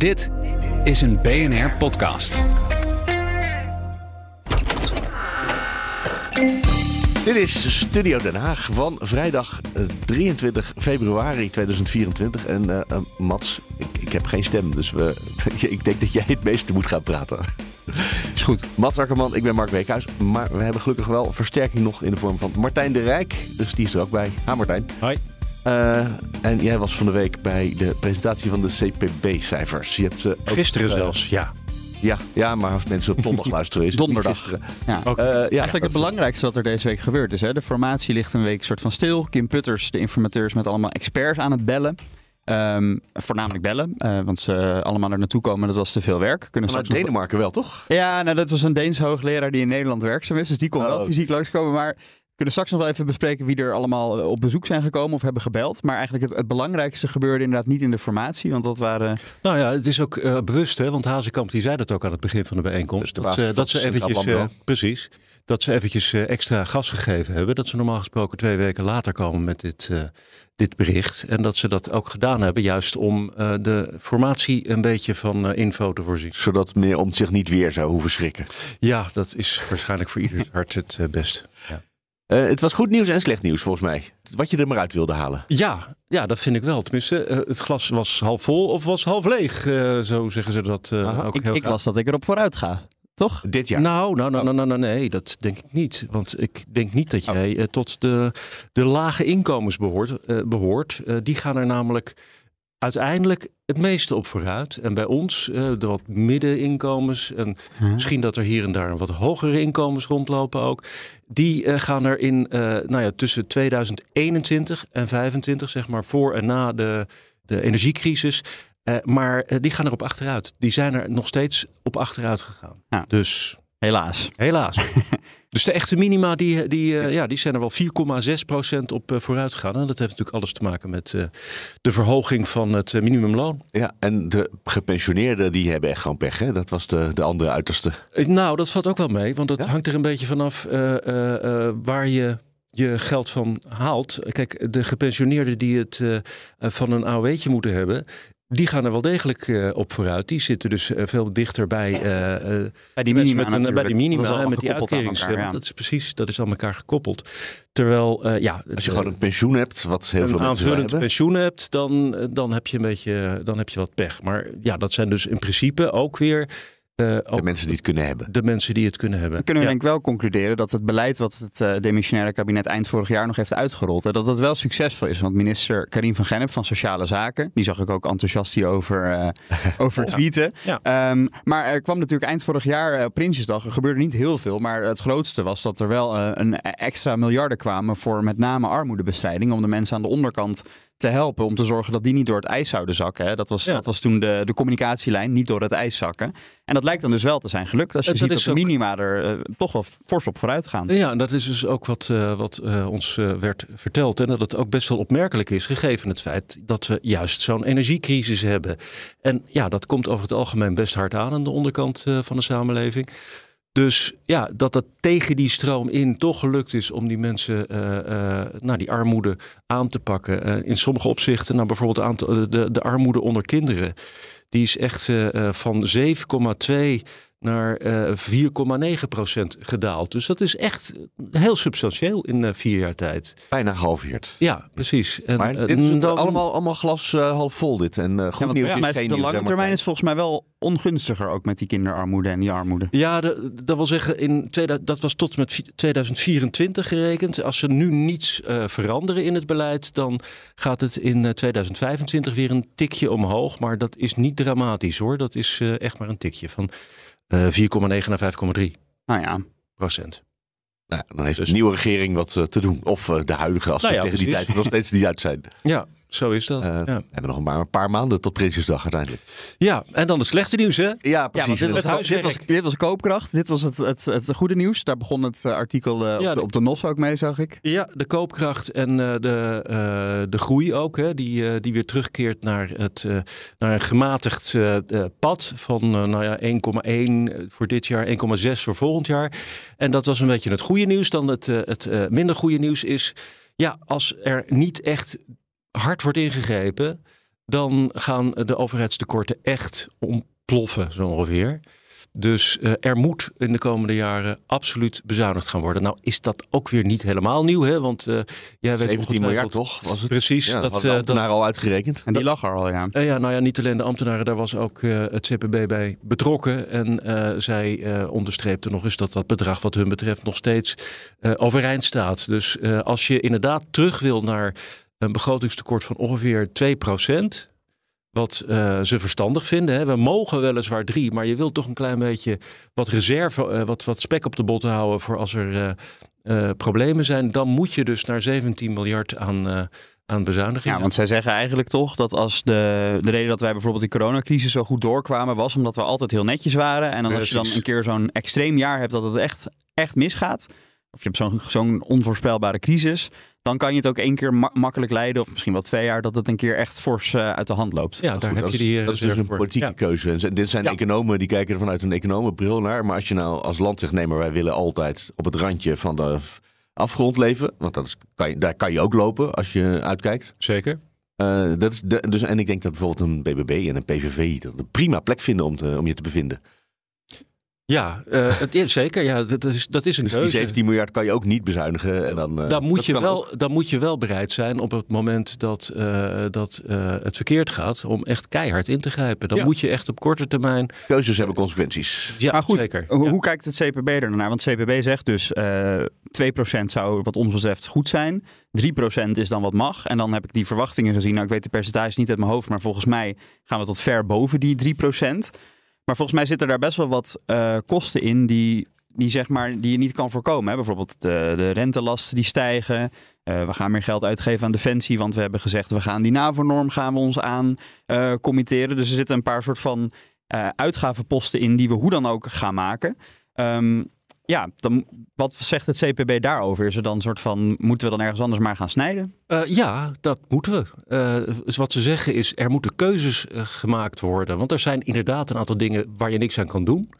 Dit is een BNR podcast. Dit is Studio Den Haag van vrijdag eh, 23 februari 2024. En uh, uh, Mats, ik, ik, heb geen stem, dus we, ik denk dat jij het meeste moet gaan praten. Is goed. Mats Akkerman, ik ben Mark Beekhuis. Maar we hebben gelukkig wel versterking nog in de vorm van Martijn de Rijk. Dus die is er ook bij. Ha Martijn. Hoi. Uh, en jij was van de week bij de presentatie van de CPB-cijfers. Je hebt, uh, Gisteren ook, uh, zelfs, ja. Ja, ja, maar als mensen op donderdag luisteren is Donderdag. Ja. Okay. ja, Eigenlijk het belangrijkste wat er deze week gebeurd is. Hè? De formatie ligt een week soort van stil. Kim Putters, de informateur, is met allemaal experts aan het bellen. Um, voornamelijk bellen, uh, want ze allemaal er naartoe komen, dat was te veel werk. Kunnen Vanuit Denemarken nog... wel, toch? Ja, nou, dat was een Deense hoogleraar die in Nederland werkzaam is. Dus die kon oh. wel fysiek langskomen. Maar kunnen straks nog wel even bespreken wie er allemaal op bezoek zijn gekomen of hebben gebeld. Maar eigenlijk het, het belangrijkste gebeurde inderdaad niet in de formatie, want dat waren... Nou ja, het is ook uh, bewust, hè, want Hazekamp die zei dat ook aan het begin van de bijeenkomst. Dus dat, ze, dat ze eventjes, uh, precies, dat ze eventjes uh, extra gas gegeven hebben. Dat ze normaal gesproken twee weken later komen met dit, dit bericht. En dat ze dat ook gedaan hebben, juist om de formatie een beetje van info te voorzien. Zodat meneer Omt zich niet weer zou hoeven schrikken. Ja, dat is waarschijnlijk voor ieder hart het best. Ja. Uh, het was goed nieuws en slecht nieuws volgens mij. Wat je er maar uit wilde halen. Ja, ja dat vind ik wel. Tenminste, uh, het glas was half vol of was half leeg. Uh, zo zeggen ze dat ook ik, heel ik las dat ik erop vooruit ga. Toch? Dit jaar? Nou, nou, nou, nou, nou, nou nee, dat denk ik niet. Want ik denk niet dat jij oh. tot de, de lage inkomens behoort. behoort. die gaan er namelijk uiteindelijk het meeste op vooruit. En bij ons, uh, de wat middeninkomens en huh? misschien dat er hier en daar wat hogere inkomens rondlopen ook. Die uh, gaan er in, uh, nou ja, tussen 2021 en 2025, zeg maar voor en na de, de energiecrisis. maar die gaan er op achteruit. Die zijn er nog steeds op achteruit gegaan. Ja. Dus Helaas. Helaas. dus de echte minima die, die, uh, ja, die zijn er wel 4,6% op uh, vooruit gegaan. En dat heeft natuurlijk alles te maken met uh, de verhoging van het minimumloon. Ja, en de gepensioneerden die hebben echt gewoon pech. Hè? Dat was de, de andere uiterste. Nou, dat valt ook wel mee. Want dat ja? hangt er een beetje vanaf waar je je geld van haalt. Kijk, de gepensioneerden die het uh, van een AOW'tje moeten hebben, die gaan er wel degelijk uh, op vooruit. Die zitten dus uh, veel dichter bij, uh, bij die minima. Met een, bij die minima en met die uitkerings. Elkaar, ja. Dat is precies, dat is aan elkaar gekoppeld. Terwijl, ja. Als je gewoon een pensioen hebt, wat heel veel mensen Een aanvullend pensioen hebt, dan, dan heb je een beetje, dan heb je wat pech. Maar ja, dat zijn dus in principe ook weer uh, de mensen die het kunnen hebben. De mensen die het kunnen hebben. Dan kunnen we ja. denk ik wel concluderen dat het beleid wat het uh, demissionaire kabinet eind vorig jaar nog heeft uitgerold, hè, dat dat wel succesvol is. Want minister Karim van Gennep van Sociale Zaken, die zag ik ook enthousiast hierover uh, over tweeten. Ja. Ja. Um, maar er kwam natuurlijk eind vorig jaar op Prinsjesdag, er gebeurde niet heel veel, maar het grootste was dat er wel een extra miljarden kwamen voor met name armoedebestrijding, om de mensen aan de onderkant te helpen om te zorgen dat die niet door het ijs zouden zakken. Hè. Dat, was, ja. dat was toen de, de communicatielijn, niet door het ijs zakken. En dat lijkt dan dus wel te zijn gelukt als je ziet dat de ook- minima er uh, toch wel fors op vooruit gaan. Ja, en dat is dus ook wat, uh, wat uh, ons werd verteld. En dat het ook best wel opmerkelijk is, gegeven het feit dat we juist zo'n energiecrisis hebben. En ja, dat komt over het algemeen best hard aan aan de onderkant van de samenleving. Dus ja, dat dat tegen die stroom in toch gelukt is om die mensen, uh, uh, nou, die armoede aan te pakken. Uh, in sommige opzichten, nou bijvoorbeeld de, de armoede onder kinderen, die is echt van 7,2 naar 4,9 procent gedaald. Dus dat is echt heel substantieel in vier jaar tijd. Bijna gehalveerd. Ja, precies. En, maar dit is dan... allemaal, allemaal glas half vol dit. En goed ja, nieuws ja, is maar geen de nieuws, lange termijn is volgens mij wel ongunstiger ook met die kinderarmoede en die armoede. Ja, de, dat wil zeggen, in 2000, dat was tot met 2024 gerekend. Als ze nu niets uh, veranderen in het beleid, dan gaat het in uh, 2025 weer een tikje omhoog. Maar dat is niet dramatisch hoor. Dat is uh, echt maar een tikje van 4,9 naar 5,3 Nou ja. procent. Nou, dan heeft de nieuwe regering wat uh, te doen. Of uh, de huidige, als Nou ja, tegen die tijd nog steeds niet uit zijn. Ja, zo is dat. Uh, ja. We hebben nog maar een paar maanden tot Prinsjesdag uiteindelijk. ja, en dan het slechte nieuws hè? Ja, precies. dit, het was, dit, was, dit was koopkracht. Dit was het, het, het goede nieuws. Daar begon het uh, artikel uh, Ja, op, de, op de NOS ook mee, zag ik. Ja, de koopkracht en uh, de, uh, de groei ook, hè, die, uh, die weer terugkeert naar, het, uh, naar een gematigd uh, pad van uh, nou ja, 1,1 voor dit jaar, 1,6 voor volgend jaar. En dat was een beetje het goede nieuws. Dan het, uh, het uh, minder goede nieuws is, ja, als er niet echt hard wordt ingegrepen, dan gaan de overheidstekorten echt ontploffen, zo ongeveer. Dus uh, er moet in de komende jaren absoluut bezuinigd gaan worden. Nou is dat ook weer niet helemaal nieuw, hè? Want uh, jij weet 17 miljard toch? Was het? Precies. Ja, dat had de ambtenaar al uitgerekend. En die lag er al, ja. Uh, ja, nou ja, niet alleen de ambtenaren, daar was ook het CPB bij betrokken. En zij onderstreepten nog eens dat dat bedrag wat hun betreft nog steeds overeind staat. Dus als je inderdaad terug wil naar een begrotingstekort van ongeveer 2 procent wat uh, ze verstandig vinden. Hè. We mogen weliswaar drie, maar je wilt toch een klein beetje wat reserve, uh, wat, wat spek op de botten houden voor als er uh, problemen zijn. Dan moet je dus naar 17 miljard aan, aan bezuinigingen. Ja, want zij zeggen eigenlijk toch dat als de, de reden dat wij bijvoorbeeld die coronacrisis zo goed doorkwamen was omdat we altijd heel netjes waren. En dan als je dan een keer zo'n extreem jaar hebt dat het echt, echt misgaat. Of je hebt zo'n zo'n onvoorspelbare crisis dan kan je het ook één keer makkelijk leiden, of misschien wel twee jaar, dat het een keer echt fors uh, uit de hand loopt. Ja, daar heb je die. Dat is dus een politieke ja. keuze. En dit zijn ja. economen die kijken er vanuit een economenbril naar. Maar als je nou als land zegt, nee, maar wij willen altijd op het randje van de afgrond leven. Want dat is, kan je, daar kan je ook lopen als je uitkijkt. Zeker. Uh, dat is de, dus, en ik denk dat bijvoorbeeld een BBB en een PVV dat een prima plek vinden om, te, om je te bevinden. Ja, uh, het is, zeker. Ja, dat, is, dat is een dus keuze. die 17 miljard kan je ook niet bezuinigen. En dan, uh, dan, moet je wel, dan moet je wel bereid zijn op het moment dat, uh, dat het verkeerd gaat... om echt keihard in te grijpen. Dan ja. moet je echt op korte termijn... Keuzes hebben consequenties. Ja, maar goed, zeker. Hoe, hoe kijkt het CPB er naar? Want CPB zegt dus 2% zou wat ons betreft goed zijn. 3% is dan wat mag. En dan heb ik die verwachtingen gezien. Nou, ik weet de percentages niet uit mijn hoofd... maar volgens mij gaan we tot ver boven die 3%. Maar volgens mij zitten daar best wel wat uh, kosten in die, die, zeg maar, die je niet kan voorkomen. Hè? Bijvoorbeeld de, de rentelasten die stijgen. Uh, we gaan meer geld uitgeven aan defensie, want we hebben gezegd we gaan die NAVO-norm gaan we ons aan uh, committeren. Dus er zitten een paar soort van uitgavenposten in die we hoe dan ook gaan maken. Um, ja, dan, wat zegt het CPB daarover? Is er dan een soort van, moeten we dan ergens anders maar gaan snijden? Uh, ja, dat moeten we. Uh, dus wat ze zeggen is, er moeten keuzes uh, gemaakt worden. Want er zijn inderdaad een aantal dingen waar je niks aan kan doen.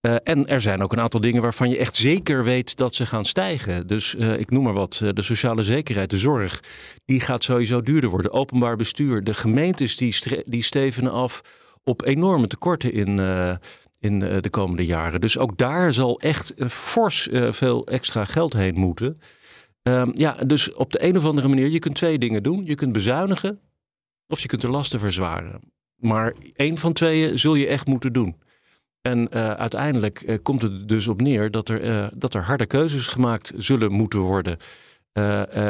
en er zijn ook een aantal dingen waarvan je echt zeker weet dat ze gaan stijgen. Dus ik noem maar wat, de sociale zekerheid, de zorg, die gaat sowieso duurder worden. Openbaar bestuur, de gemeentes die, die stevenen af op enorme tekorten in in eh, de komende jaren. Dus ook daar zal echt eh, fors eh, veel extra geld heen moeten. Um, ja, dus op de een of andere manier, je kunt twee dingen doen. Je kunt bezuinigen of je kunt de lasten verzwaren. Maar één van tweeën zul je echt moeten doen. En uiteindelijk komt het dus op neer dat er, dat er harde keuzes gemaakt zullen moeten worden.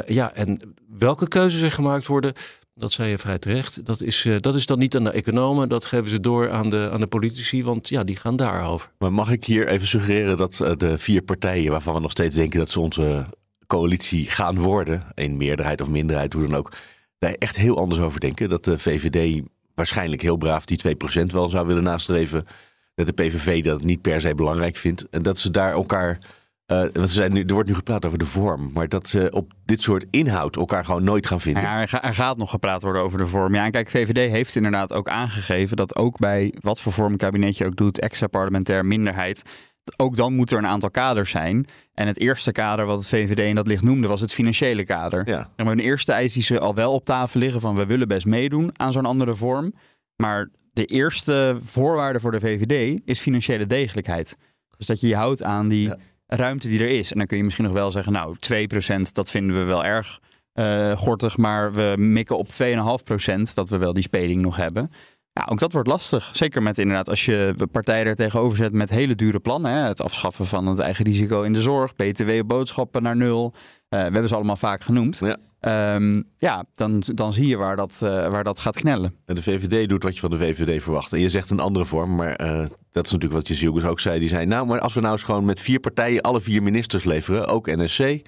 ja, en welke keuzes er gemaakt worden, dat zei je vrij terecht. Dat is, uh, dat is dan niet aan de economen, dat geven ze door aan de, aan de politici, want ja, die gaan daarover. Maar mag ik hier even suggereren dat uh, de vier partijen waarvan we nog steeds denken dat ze onze coalitie gaan worden, een meerderheid of minderheid, hoe dan ook, daar echt heel anders over denken. Dat de VVD waarschijnlijk heel braaf die 2% wel zou willen nastreven. Dat de PVV dat niet per se belangrijk vindt. En dat ze daar elkaar uh, want er, zijn nu, er wordt nu gepraat over de vorm, maar dat ze op dit soort inhoud elkaar gewoon nooit gaan vinden. Ja, er, er, gaat nog gepraat worden over de vorm. Ja, en kijk, VVD heeft inderdaad ook aangegeven dat ook bij wat voor vorm kabinet je ook doet, extra parlementair minderheid, ook dan moet er een aantal kaders zijn. En het eerste kader wat het VVD in dat licht noemde was het financiële kader. Ja. En een eerste eis die ze al wel op tafel liggen van we willen best meedoen aan zo'n andere vorm. Maar de eerste voorwaarde voor de VVD is financiële degelijkheid. Dus dat je je houdt aan die... Ja ruimte die er is. En dan kun je misschien nog wel zeggen, nou, 2% dat vinden we wel erg uh, gortig, maar we mikken op 2,5% dat we wel die speling nog hebben. Ja, ook dat wordt lastig. Zeker met inderdaad als je partijen er tegenover zet met hele dure plannen. Hè? Het afschaffen van het eigen risico in de zorg, BTW boodschappen naar nul. Uh, we hebben ze allemaal vaak genoemd. Ja. Um, ja, dan, dan zie je waar dat, uh, waar dat gaat knellen. En de VVD doet wat je van de VVD verwacht. En je zegt een andere vorm, maar uh, dat is natuurlijk wat Jezielgus ook zei. Die zei, nou, maar als we nou eens gewoon met vier partijen alle vier ministers leveren, ook NSC...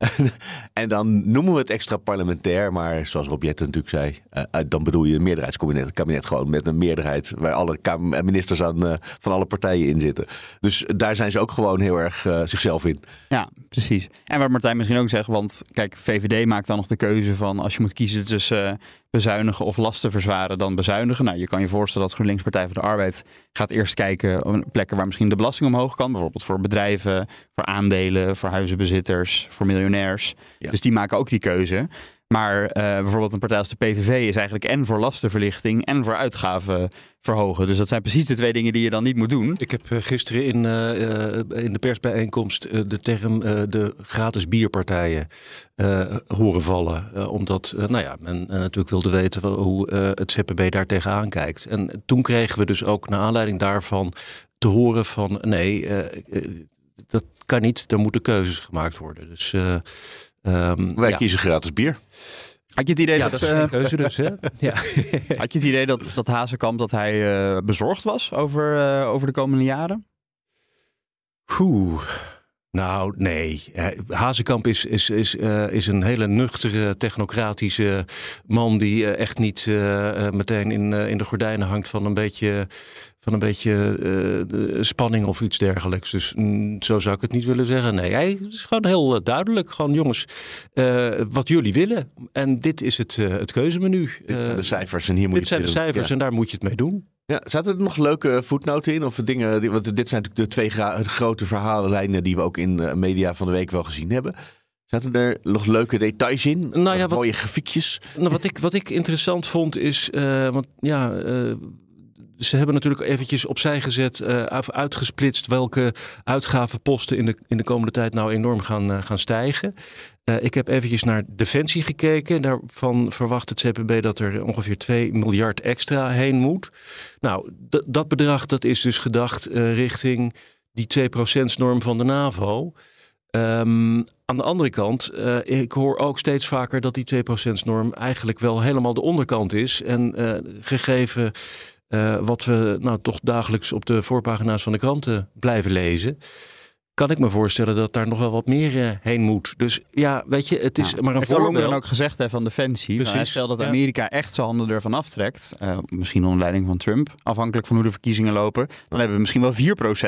en dan noemen we het extra parlementair, maar zoals Rob Jette natuurlijk zei, uh, dan bedoel je een meerderheidskabinet. Kabinet gewoon met een meerderheid waar alle ministers aan, van alle partijen in zitten. Dus daar zijn ze ook gewoon heel erg zichzelf in. Ja, precies. En wat Martijn misschien ook zegt, want kijk, VVD maakt dan nog de keuze van als je moet kiezen tussen bezuinigen of lasten verzwaren, dan bezuinigen. Nou, je kan je voorstellen dat GroenLinks Partij voor de Arbeid gaat eerst kijken op plekken waar misschien de belasting omhoog kan. Bijvoorbeeld voor bedrijven, voor aandelen, voor huizenbezitters, voor miljonairs. Ja. Dus die maken ook die keuze. Maar uh, bijvoorbeeld een partij als de PVV is eigenlijk en voor lastenverlichting en voor uitgaven verhogen. Dus dat zijn precies de twee dingen die je dan niet moet doen. Ik heb gisteren in, uh, in de persbijeenkomst de term de gratis bierpartijen horen vallen. omdat nou ja, men natuurlijk wilde weten hoe het ZPB daar tegenaan kijkt. En toen kregen we dus ook naar aanleiding daarvan te horen van nee, dat kan niet, er moeten keuzes gemaakt worden. Dus Um, Wij kiezen gratis bier. Had je het idee ja, dat, dat is uh, keuze dus, hè? ja. Had je het idee dat, dat Hazekamp dat hij uh, bezorgd was over, uh, over de komende jaren? Oeh. Nou, nee. Hazekamp is, is, is, uh, is een hele nuchtere, technocratische man die uh, echt niet uh, meteen in, in de gordijnen hangt van een beetje, van een beetje spanning of iets dergelijks. Dus mm, zo zou ik het niet willen zeggen. Nee, hij is gewoon heel duidelijk. Gewoon jongens, wat jullie willen. En dit is het, het keuzemenu. Dit zijn de cijfers en hier moet dit je het Dit zijn de cijfers ja. en daar moet je het mee doen. Ja, zaten er nog leuke voetnoten in? Of dingen, die, want dit zijn natuurlijk de twee grote verhalenlijnen die we ook in media van de week wel gezien hebben. Zaten er nog leuke details in? Nou ja, wat, mooie grafiekjes? Nou, wat, ik, wat ik interessant vond is, want ja, ze hebben natuurlijk eventjes opzij gezet, uh, uitgesplitst welke uitgavenposten in de, in de komende tijd nou enorm gaan, gaan stijgen. Uh, ik heb eventjes naar Defensie gekeken. Daarvan verwacht het CPB dat er ongeveer 2 miljard extra heen moet. Nou, dat bedrag dat is dus gedacht richting die 2%-norm van de NAVO. Um, aan de andere kant, ik hoor ook steeds vaker dat die 2%-norm eigenlijk wel helemaal de onderkant is. En gegeven wat we nou toch dagelijks op de voorpagina's van de kranten blijven lezen kan ik me voorstellen dat daar nog wel wat meer uh, heen moet. Dus ja, weet je, het is maar een het voorbeeld. dan ook gezegd hè, van Defensie. Precies. stel dat Amerika echt zijn handen ervan aftrekt, uh, misschien onder leiding van Trump, afhankelijk van hoe de verkiezingen lopen, dan hebben we misschien wel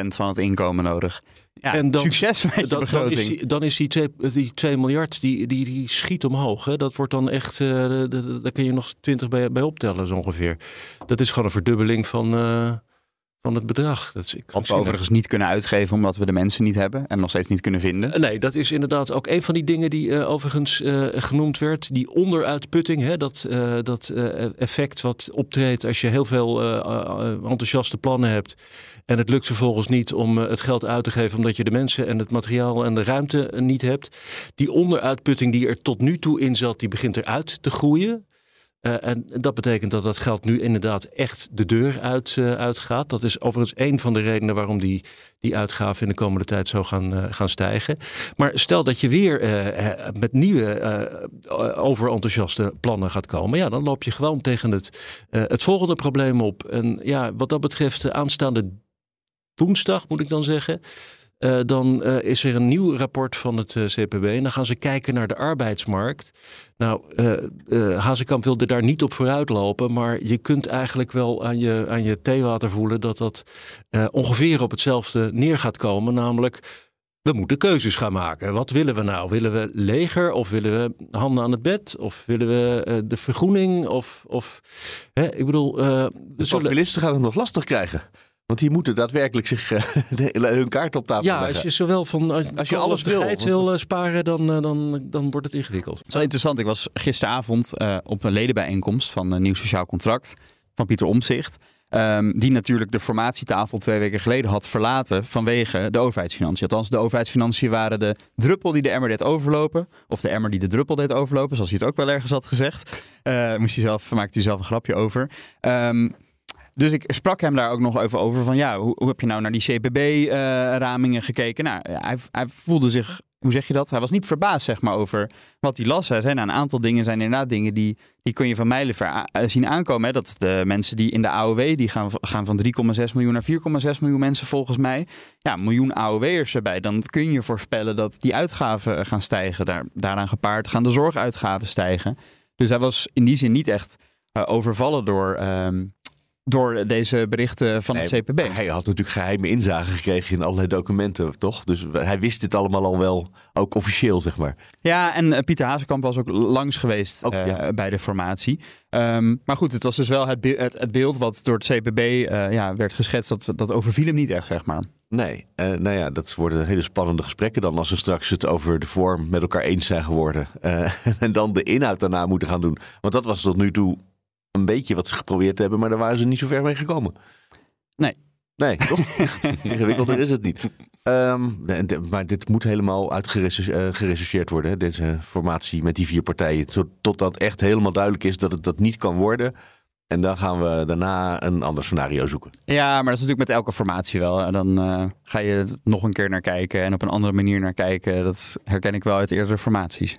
4% van het inkomen nodig. Ja, en dan, succes met dan, dan, is die, dan is die 2, die 2 miljard, die, die, die schiet omhoog. Hè? Dat wordt dan echt, uh, daar kun je nog 20 bij, bij optellen zo ongeveer. Dat is gewoon een verdubbeling van van het bedrag. Dat is, ik Wat we overigens niet kunnen uitgeven omdat we de mensen niet hebben en nog steeds niet kunnen vinden. Eh, nee, dat is inderdaad ook een van die dingen die uh, overigens uh, genoemd werd. Die onderuitputting, hè, dat, uh, dat effect wat optreedt als je heel veel enthousiaste plannen hebt. En het lukt vervolgens niet om het geld uit te geven omdat je de mensen en het materiaal en de ruimte niet hebt. Die onderuitputting die er tot nu toe in zat, die begint eruit te groeien. Uh, en dat betekent dat dat geld nu inderdaad echt de deur uit, uh, uitgaat. Dat is overigens een van de redenen waarom die, die uitgaven in de komende tijd zo gaan, gaan stijgen. Maar stel dat je weer met nieuwe overenthousiaste plannen gaat komen. Ja, dan loop je gewoon tegen het, het volgende probleem op. En ja, wat dat betreft, aanstaande woensdag moet ik dan zeggen. Uh, dan uh, is er een nieuw rapport van het uh, CPB. En dan gaan ze kijken naar de arbeidsmarkt. Nou, Hazekamp wilde daar niet op vooruit lopen. Maar je kunt eigenlijk wel aan je, aan je theewater voelen dat dat ongeveer op hetzelfde neer gaat komen. Namelijk, we moeten keuzes gaan maken. Wat willen we nou? Willen we leger of willen we handen aan het bed? Of willen we de vergroening? Of, of hè, ik bedoel... de populisten gaan het nog lastig krijgen. Want die moeten daadwerkelijk zich uh, hun kaart op tafel ja, leggen. Ja, als je zowel van als, je alles wil, wil uh, sparen, dan, uh, dan, dan wordt het ingewikkeld. Het is wel interessant. Ik was gisteravond op een ledenbijeenkomst van een nieuw sociaal contract van Pieter Omzicht. Um, die natuurlijk de formatietafel twee weken geleden had verlaten vanwege de overheidsfinanciën. Althans, de overheidsfinanciën waren de druppel die de emmer deed overlopen. Of de emmer die de druppel deed overlopen, zoals hij het ook wel ergens had gezegd. moest hij zelf, maakte hij zelf een grapje over. Um, dus ik sprak hem daar ook nog even over van ja, hoe, hoe heb je nou naar die CPB-ramingen eh, gekeken? Nou, hij, hij voelde zich hoe zeg je dat? Hij was niet verbaasd zeg maar, over wat hij las. Er zijn een aantal dingen zijn inderdaad dingen die, die kun je van mijlenver eh, zien aankomen. Hè? Dat de mensen die in de AOW, die gaan, gaan van 3,6 miljoen naar 4,6 miljoen mensen volgens mij. Ja, een miljoen AOW'ers erbij. Dan kun je voorspellen dat die uitgaven gaan stijgen. Daar, daaraan gepaard gaan de zorguitgaven stijgen. Dus hij was in die zin niet echt uh, overvallen door... Um, door deze berichten van het CPB. Hij had natuurlijk geheime inzage gekregen in allerlei documenten, toch? Dus hij wist dit allemaal al wel, ook officieel, zeg maar. Ja, en eh, Pieter Hazekamp was ook langs geweest Ook, eh, ja. bij de formatie. Ehm, maar goed, het was dus wel het, be- het, het beeld wat door het CPB eh, ja, werd geschetst. Dat, dat overviel hem niet echt, zeg maar. Nee, nou ja, dat worden hele spannende gesprekken dan als ze straks het over de vorm met elkaar eens zijn geworden. En dan de inhoud daarna moeten gaan doen. Want dat was tot nu toe een beetje wat ze geprobeerd hebben, maar daar waren ze niet zo ver mee gekomen. Nee. Nee, toch? Ingewikkelder is het niet. Ehm, maar dit moet helemaal uitgerechercheerd worden, hè, deze formatie met die vier partijen. Tot- Totdat echt helemaal duidelijk is dat het dat niet kan worden. En dan gaan we daarna een ander scenario zoeken. Ja, maar dat is natuurlijk met elke formatie wel. En dan eh, ga je het nog een keer naar kijken en op een andere manier naar kijken. Dat herken ik wel uit eerdere formaties.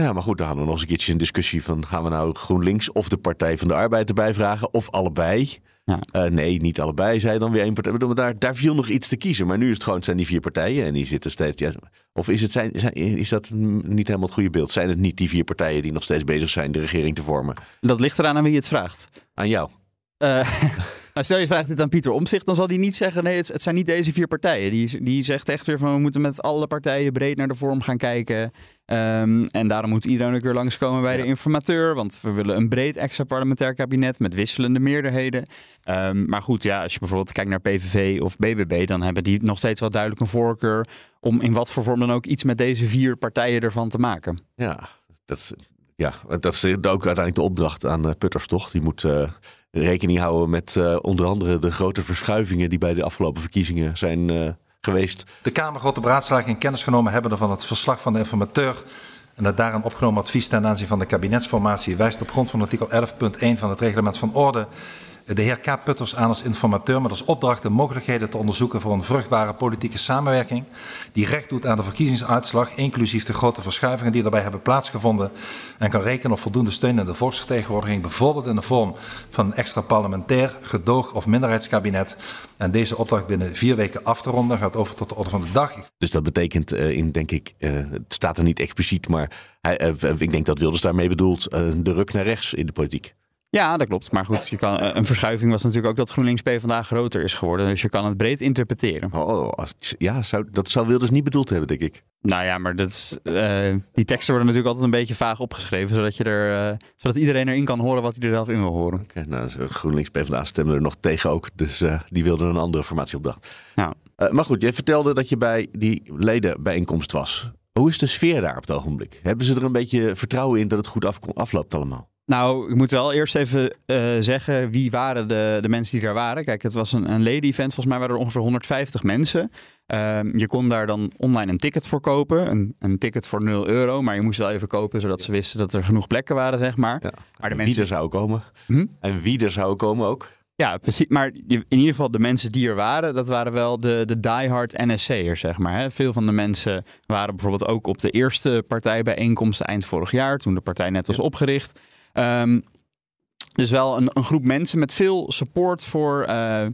Ja, maar goed, dan hadden we nog eens een keertje een discussie van... gaan we nou GroenLinks of de Partij van de Arbeid erbij vragen of allebei? Ja. Eh, nee, niet allebei, zei dan weer één partij. Bedoel, Daar, daar viel nog iets te kiezen. Maar nu is het gewoon, het zijn die vier partijen en die zitten steeds... Ja, of is, het zijn, zijn- is dat niet helemaal het goede beeld? Zijn het niet die vier partijen die nog steeds bezig zijn de regering te vormen? Dat ligt eraan aan wie je het vraagt. Aan jou. Eh, nou, stel je vraagt dit aan Pieter Omtzigt, dan zal hij niet zeggen: nee, het, het zijn niet deze vier partijen. Die, die zegt echt weer van we moeten met alle partijen breed naar de vorm gaan kijken. Ehm, en daarom moet iedereen ook weer langskomen bij Ja. de informateur. Want we willen een breed extra parlementair kabinet met wisselende meerderheden. Ehm, maar goed, ja, als je bijvoorbeeld kijkt naar PVV of BBB, dan hebben die nog steeds wel duidelijk een voorkeur om in wat voor vorm dan ook iets met deze vier partijen ervan te maken. Ja, dat, is- ja, dat is ook uiteindelijk de opdracht aan eh, Putters, toch? Die moet eh, rekening houden met eh, onder andere de grote verschuivingen... die bij de afgelopen verkiezingen zijn eh, geweest. De Kamer gaat de beraadslaging in kennis genomen hebben van het verslag van de informateur en het daarin opgenomen advies ten aanzien van de kabinetsformatie wijst op grond van artikel 11.1 van het reglement van orde de heer K. Putters aan als informateur met als opdracht de mogelijkheden te onderzoeken voor een vruchtbare politieke samenwerking die recht doet aan de verkiezingsuitslag, inclusief de grote verschuivingen die daarbij hebben plaatsgevonden en kan rekenen op voldoende steun in de volksvertegenwoordiging, bijvoorbeeld in de vorm van een extra parlementair, gedoog- of minderheidskabinet. En deze opdracht binnen vier weken af te ronden gaat over tot de orde van de dag. Dus dat betekent eh, in, denk ik, eh, het staat er niet expliciet, maar eh, ik denk dat Wilders daarmee bedoelt de ruk naar rechts in de politiek. Ja, dat klopt. Maar goed, je kan, eh, een verschuiving was natuurlijk ook dat GroenLinks PvdA groter is geworden. Dus je kan het breed interpreteren. Oh, als- ja, zou, dat zou Wilders niet bedoeld hebben, denk ik. Nou ja, maar dat is, eh, die teksten worden natuurlijk altijd een beetje vaag opgeschreven, zodat, je er, eh, zodat iedereen erin kan horen wat hij er zelf in wil horen. Oké, nou, GroenLinks PvdA stemde er nog tegen ook, dus die wilden een andere formatie op dag. Eh, maar goed, jij vertelde dat je bij die ledenbijeenkomst was. Hoe is de sfeer daar op het ogenblik? Hebben ze er een beetje vertrouwen in dat het goed af, afloopt allemaal? Nou, ik moet wel eerst even eh, zeggen wie waren de, de mensen die daar waren. Kijk, het was een, een leden-event. Volgens mij waren er ongeveer 150 mensen. Ehm, je kon daar dan online een ticket voor kopen. Een, een ticket voor 0 euro. Maar je moest wel even kopen, zodat ze wisten dat er genoeg plekken waren, zeg maar. Ja. Maar de Wie mensen... er zou komen. Hm? En wie er zou komen ook. Ja, precies. Maar in ieder geval de mensen die er waren, dat waren wel de, de diehard NSC'ers, zeg maar. Hè. Veel van de mensen waren bijvoorbeeld ook op de eerste partijbijeenkomst eind vorig jaar, toen de partij net was opgericht. Ehm, dus wel een, een groep mensen met veel support voor eh,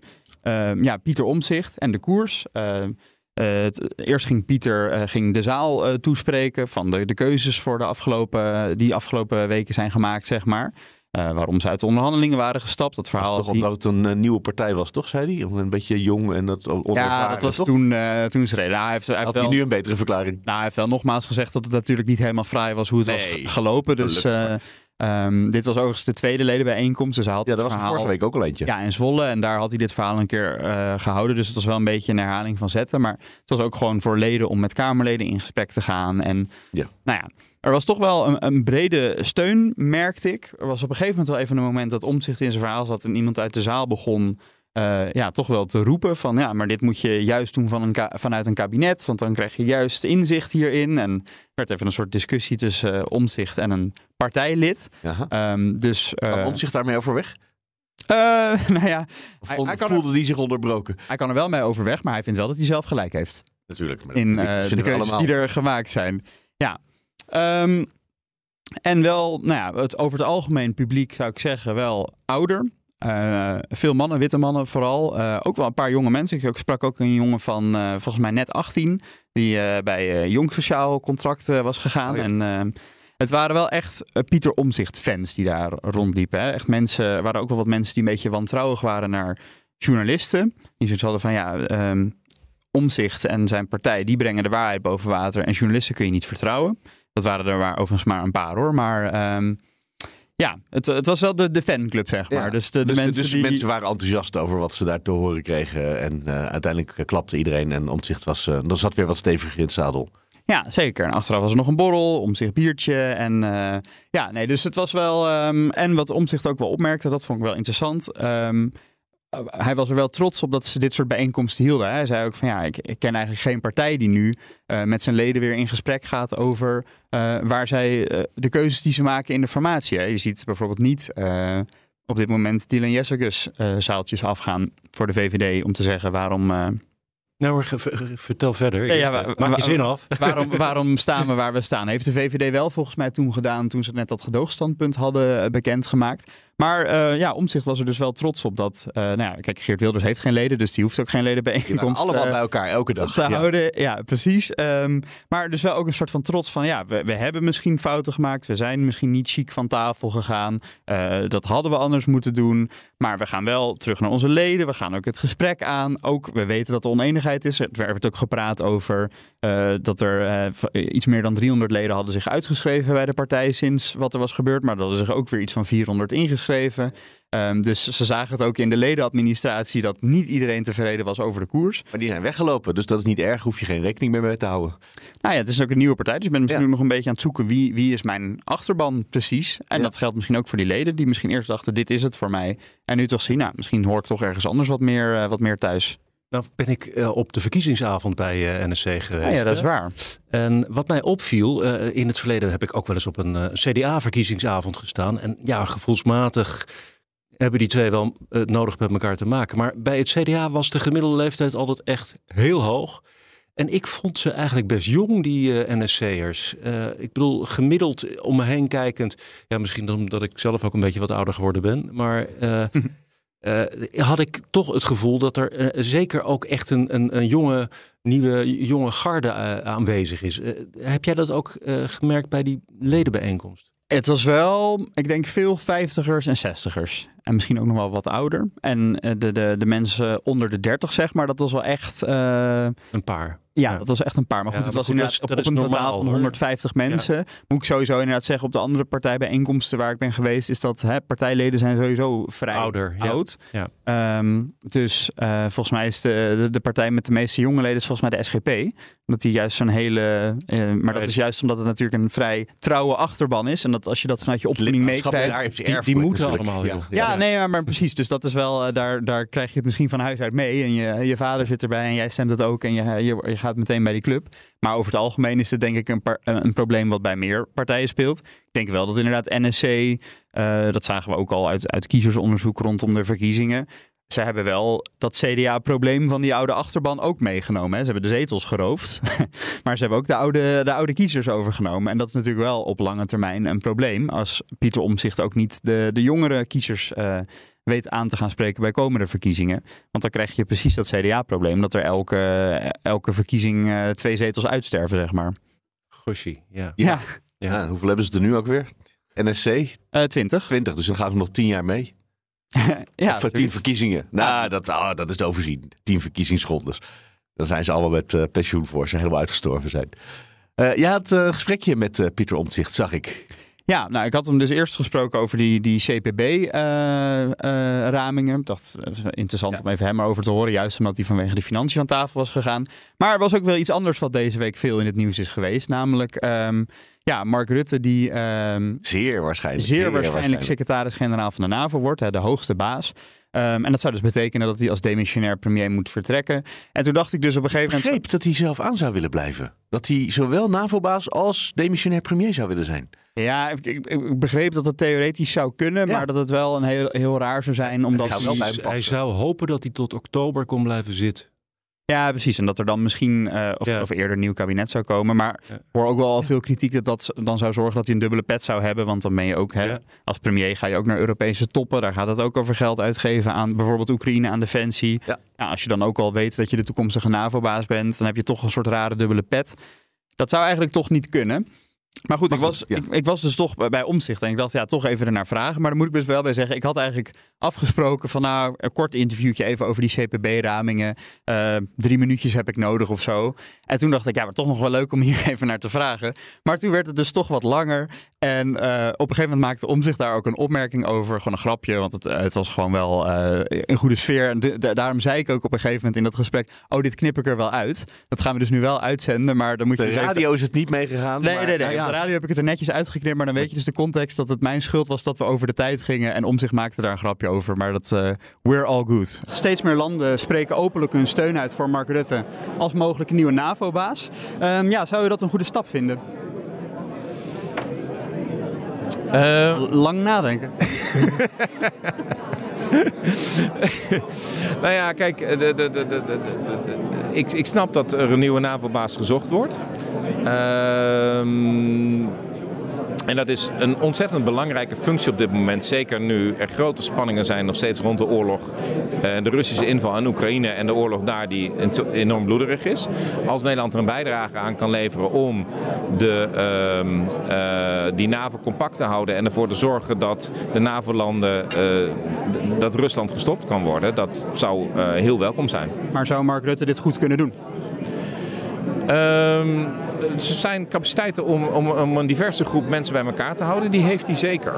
eh, ja, Pieter Omzicht en de koers. Eh, eh, het- eerst ging Pieter eh, ging de zaal toespreken van de, de keuzes voor de afgelopen, die afgelopen weken zijn gemaakt, zeg maar. Eh, waarom ze uit de onderhandelingen waren gestapt. Dat Was verhaal toch had hij- omdat het een eh, nieuwe partij was, toch, zei hij? Een beetje jong en dat onervaren. Ja, dat was toch? toen, eh, toen ze reden. Nou, hij heeft, hij, Had wel, hij nu een betere verklaring? nou, hij heeft wel nogmaals gezegd dat het natuurlijk niet helemaal fraai was hoe het Nee, was gelopen. Dus eh, ehm, dit was overigens de tweede ledenbijeenkomst. Dus hij had Ja, dat was er verhaal, vorige week ook al eentje. Ja, in Zwolle. En daar had hij dit verhaal een keer eh, gehouden. Dus het was wel een beetje een herhaling van zetten. Maar het was ook gewoon voor leden om met Kamerleden in gesprek te gaan. En Ja. nou ja, er was toch wel een, een brede steun, merkte ik. Er was op een gegeven moment wel even een moment dat Omtzigt in zijn verhaal zat en iemand uit de zaal begon eh, ja, toch wel te roepen van ja, maar dit moet je juist doen van een vanuit een kabinet, want dan krijg je juist inzicht hierin. En er werd even een soort discussie tussen eh, Omtzigt en een partijlid. Ehm, dus eh, Kwam Omtzigt daarmee overweg? eh, nou ja, Of Hij- vond- hij kan er- voelde die zich onderbroken? hij kan er wel mee overweg, maar hij vindt wel dat hij zelf gelijk heeft. Natuurlijk. maar in de keuzes allemaal. die er gemaakt zijn. Ja. Ehm, en wel, nou ja, het, over het algemeen publiek zou ik zeggen wel ouder. Eh, veel mannen, witte mannen vooral. Eh, ook wel een paar jonge mensen. Ik sprak ook een jongen van eh, volgens mij net 18. Die bij Jong Sociaal Contract was gegaan. Oh ja. En Het waren wel echt Pieter Omzicht fans die daar rondliepen. Hè? Echt mensen, er waren ook wel wat mensen die een beetje wantrouwig waren naar journalisten. Die zoiets hadden van ja, um, Omzicht en zijn partij, die brengen de waarheid boven water. En journalisten kun je niet vertrouwen. Dat waren er maar, overigens maar een paar hoor. Maar um, ja, het, het, was wel de, de fanclub, zeg maar. Ja. Dus, de, de Dus, mensen, dus die... mensen waren enthousiast over wat ze daar te horen kregen. En uh, uiteindelijk klapte iedereen en omzicht was. Uh, dan zat weer wat steviger in het zadel. Ja, zeker. En achteraf was er nog een borrel, omzicht biertje. En uh, ja, nee, dus het was wel. Um, en wat omzicht ook wel opmerkte, dat vond ik wel interessant. Um, hij was er wel trots op dat ze dit soort bijeenkomsten hielden. Hij zei ook van ja, ik, ik ken eigenlijk geen partij die nu uh, met zijn leden weer in gesprek gaat over uh, waar zij uh, de keuzes die ze maken in de formatie. Hè. Je ziet bijvoorbeeld niet op dit moment Dylan Jessicus zaaltjes afgaan voor de VVD om te zeggen waarom. Nou, vertel verder. Ja, ja, Maak je zin af. Waarom, waarom staan we waar we staan? Heeft de VVD wel volgens mij toen gedaan toen ze net dat gedoogstandpunt hadden bekendgemaakt. Maar uh, ja, Omzicht was er dus wel trots op dat. Uh, nou ja, kijk, Geert Wilders heeft geen leden, dus die hoeft ook geen ledenbijeenkomst allemaal bij elkaar elke dag te ja. houden. Ja, precies. Um, maar dus wel ook een soort van trots van ja, we, we hebben misschien fouten gemaakt. We zijn misschien niet chic van tafel gegaan. Dat hadden we anders moeten doen. Maar we gaan wel terug naar onze leden. We gaan ook het gesprek aan. Ook we weten dat er oneenigheid is. Er werd ook gepraat over dat er iets meer dan 300 leden hadden zich uitgeschreven bij de partij sinds wat er was gebeurd. Maar dat er zich ook weer iets van 400 ingeschreven. Um, dus ze zagen het ook in de ledenadministratie dat niet iedereen tevreden was over de koers. Maar die zijn weggelopen, dus dat is niet erg. Hoef je geen rekening meer mee te houden. Nou ja, het is ook een nieuwe partij, dus ik ben misschien ja. nog een beetje aan het zoeken wie, wie is mijn achterban precies. En ja. dat geldt misschien ook voor die leden die misschien eerst dachten dit is het voor mij. En nu toch zien, nou misschien hoor ik toch ergens anders wat meer, uh, wat meer thuis. Nou ben ik uh, op de verkiezingsavond bij uh, NSC geweest. Ah, ja, dat is waar. En wat mij opviel, uh, in het verleden heb ik ook wel eens op een CDA-verkiezingsavond gestaan. En ja, gevoelsmatig hebben die twee wel het nodig met elkaar te maken. Maar bij het CDA was de gemiddelde leeftijd altijd echt heel hoog. En ik vond ze eigenlijk best jong, die uh, NSC'ers. Uh, ik bedoel, gemiddeld om me heen kijkend. Ja, misschien omdat ik zelf ook een beetje wat ouder geworden ben. Maar uh, uh, had ik toch het gevoel dat er uh, zeker ook echt een, een, een, jonge, nieuwe, jonge garde uh, aanwezig is. heb jij dat ook gemerkt bij die ledenbijeenkomst? Het was wel, ik denk, veel vijftigers en zestigers. En misschien ook nog wel wat ouder. En de, de, de mensen onder de dertig, zeg maar, dat was wel echt... een paar. Ja, dat was echt een paar. Maar goed, ja, het was inderdaad dat is, dat op, een totaal van 150 mensen. Ja. Moet ik sowieso inderdaad zeggen, op de andere partijbijeenkomsten waar ik ben geweest, is dat hè, partijleden zijn sowieso vrij Ouder, oud. Ja. Um, dus uh, volgens mij is de, de, de, partij met de meeste jonge leden is volgens mij de SGP. Omdat die juist zo'n hele... Uh, maar dat is juist omdat het natuurlijk een vrij trouwe achterban is. En dat als je dat vanuit je opvoeding meekrijgt... Die, die, die moeten allemaal ja. Ja, nee, maar, precies. Dus dat is wel... Uh, daar, daar krijg je het misschien van huis uit mee. En je, je vader zit erbij en jij stemt het ook. En je, je, gaat meteen bij die club. Maar over het algemeen is het denk ik een, een probleem wat bij meer partijen speelt. Ik denk wel dat inderdaad NSC, uh, dat zagen we ook al uit, uit kiezersonderzoek rondom de verkiezingen. Ze hebben wel dat CDA-probleem van die oude achterban ook meegenomen. Hè. Ze hebben de zetels geroofd, maar ze hebben ook de oude, de oude kiezers overgenomen. En dat is natuurlijk wel op lange termijn een probleem als Pieter Omzicht ook niet de, de jongere kiezers uh, weet aan te gaan spreken bij komende verkiezingen. Want dan krijg je precies dat CDA-probleem, dat er elke, elke verkiezing uh, twee zetels uitsterven, zeg maar. Goshie, ja. Ja. ja. ja. Hoeveel hebben ze er nu ook weer? NSC? Uh, 20. 20, dus dan gaan ze nog tien jaar mee. ja, of tien verkiezingen. Nou, dat, oh, dat is te overzien. Tien verkiezingsrondes. Dan zijn ze allemaal met uh, pensioen voor ze helemaal uitgestorven zijn. Uh, je had een gesprekje met Pieter Omtzigt, zag ik. Ja, nou, ik had hem dus eerst gesproken over die, die CPB-ramingen. Uh, ik dacht, interessant ja. om even hem over te horen. Juist omdat hij vanwege de financiën van tafel was gegaan. Maar er was ook wel iets anders wat deze week veel in het nieuws is geweest. Namelijk, um, ja, Mark Rutte die... Um, zeer waarschijnlijk. Zeer, zeer waarschijnlijk, waarschijnlijk secretaris-generaal van de NAVO wordt. Hè, de hoogste baas. Um, en dat zou dus betekenen dat hij als demissionair premier moet vertrekken. En toen dacht ik dus op een gegeven moment... Ik begreep dat hij zelf aan zou willen blijven. Dat hij zowel NAVO-baas als demissionair premier zou willen zijn. Ja, ik, ik, ik, begreep dat het theoretisch zou kunnen, ja. maar dat het wel een heel, heel raar zou zijn. Omdat zou hij, hij zou hopen dat hij tot oktober kon blijven zitten. Ja, precies. En dat er dan misschien, uh, of, ja. of, eerder een nieuw kabinet zou komen. Maar ik ja. hoor ook wel al veel kritiek dat dat dan zou zorgen dat hij een dubbele pet zou hebben. Want dan ben je ook, hè, ja. als premier ga je ook naar Europese toppen. Daar gaat het ook over geld uitgeven aan bijvoorbeeld Oekraïne, aan defensie. Ja. als je dan ook al weet dat je de toekomstige NAVO-baas bent, dan heb je toch een soort rare dubbele pet. Dat zou eigenlijk toch niet kunnen. Maar goed, ik, was, ja. ik, ik was dus toch bij- omzicht en ik dacht, ja, toch even ernaar vragen. Maar daar moet ik dus wel bij zeggen, ik had eigenlijk afgesproken van nou, een kort interviewtje even over die CPB-ramingen. Eh, drie minuutjes heb ik nodig of zo. En toen dacht ik, ja, maar toch nog wel leuk om hier even naar te vragen. Maar toen werd het dus toch wat langer. En eh, op een gegeven moment maakte omzicht daar ook een opmerking over. Gewoon een grapje, want het, het was gewoon wel eh, een goede sfeer. En de- de- daarom zei ik ook op een gegeven moment in dat gesprek, oh, dit knip ik er wel uit. Dat gaan we dus nu wel uitzenden, maar dan moet je De dus even- radio is het niet meegegaan. Nee, maar, nee, nee. nou ja. De radio heb ik het er netjes uitgeknipt. Maar dan weet je dus de context dat het mijn schuld was dat we over de tijd gingen. En om zich maakte daar een grapje over. Maar dat, eh we're all good. Steeds meer landen spreken openlijk hun steun uit voor Mark Rutte als mogelijke nieuwe NAVO-baas. Ehm, ja, zou je dat een goede stap vinden? Eh, Lang nadenken. nou ja, kijk, de, de, de, de, de, de- de- ik, ik snap dat er een nieuwe NAVO-baas gezocht wordt. Ehm, en dat is een ontzettend belangrijke functie op dit moment. Zeker nu er grote spanningen zijn nog steeds rond de oorlog. eh, de Russische inval aan Oekraïne en de oorlog daar die enorm bloederig is. Als Nederland er een bijdrage aan kan leveren om de, ehm, eh, die NAVO compact te houden. En ervoor te zorgen dat de NAVO-landen, eh, dat Rusland gestopt kan worden. Dat zou heel welkom zijn. Maar zou Mark Rutte dit goed kunnen doen? Ehm, er zijn capaciteiten om, om, om een diverse groep mensen bij elkaar te houden. Die heeft hij zeker.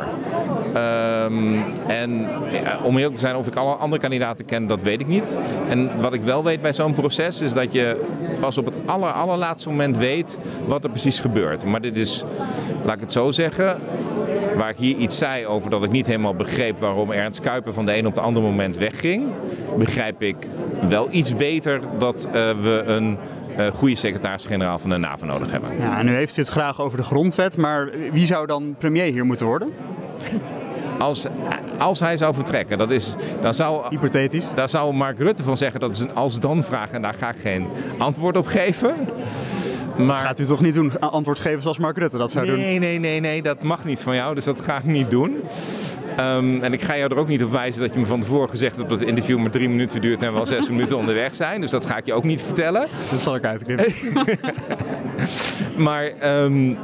Ehm, en ja, om eerlijk te zijn, of ik alle andere kandidaten ken, dat weet ik niet. En wat ik wel weet bij zo'n proces is dat je pas op het aller, allerlaatste moment weet wat er precies gebeurt. Maar dit is, laat ik het zo zeggen, waar ik hier iets zei over dat ik niet helemaal begreep waarom Ernst Kuiper van de een op de andere moment wegging, begrijp ik wel iets beter dat eh, we een eh, goede secretaris-generaal van de NAVO nodig hebben. Ja, en nu heeft u het graag over de grondwet. Maar wie zou dan premier hier moeten worden? Als, als hij zou vertrekken, dat is, dan zou, Hypothetisch. daar zou Mark Rutte van zeggen dat is een als-dan vraag en daar ga ik geen antwoord op geven. Maar Gaat u toch niet doen? Antwoord geven zoals Mark Rutte dat zou doen? Nee, nee, nee, nee, dat mag niet van jou, dus dat ga ik niet doen. Ehm, en ik ga jou er ook niet op wijzen dat je me van tevoren gezegd hebt dat het interview maar drie minuten duurt en we al zes minuten onderweg zijn. Dus dat ga ik je ook niet vertellen. Dat zal ik uitknippen. Maar ehm,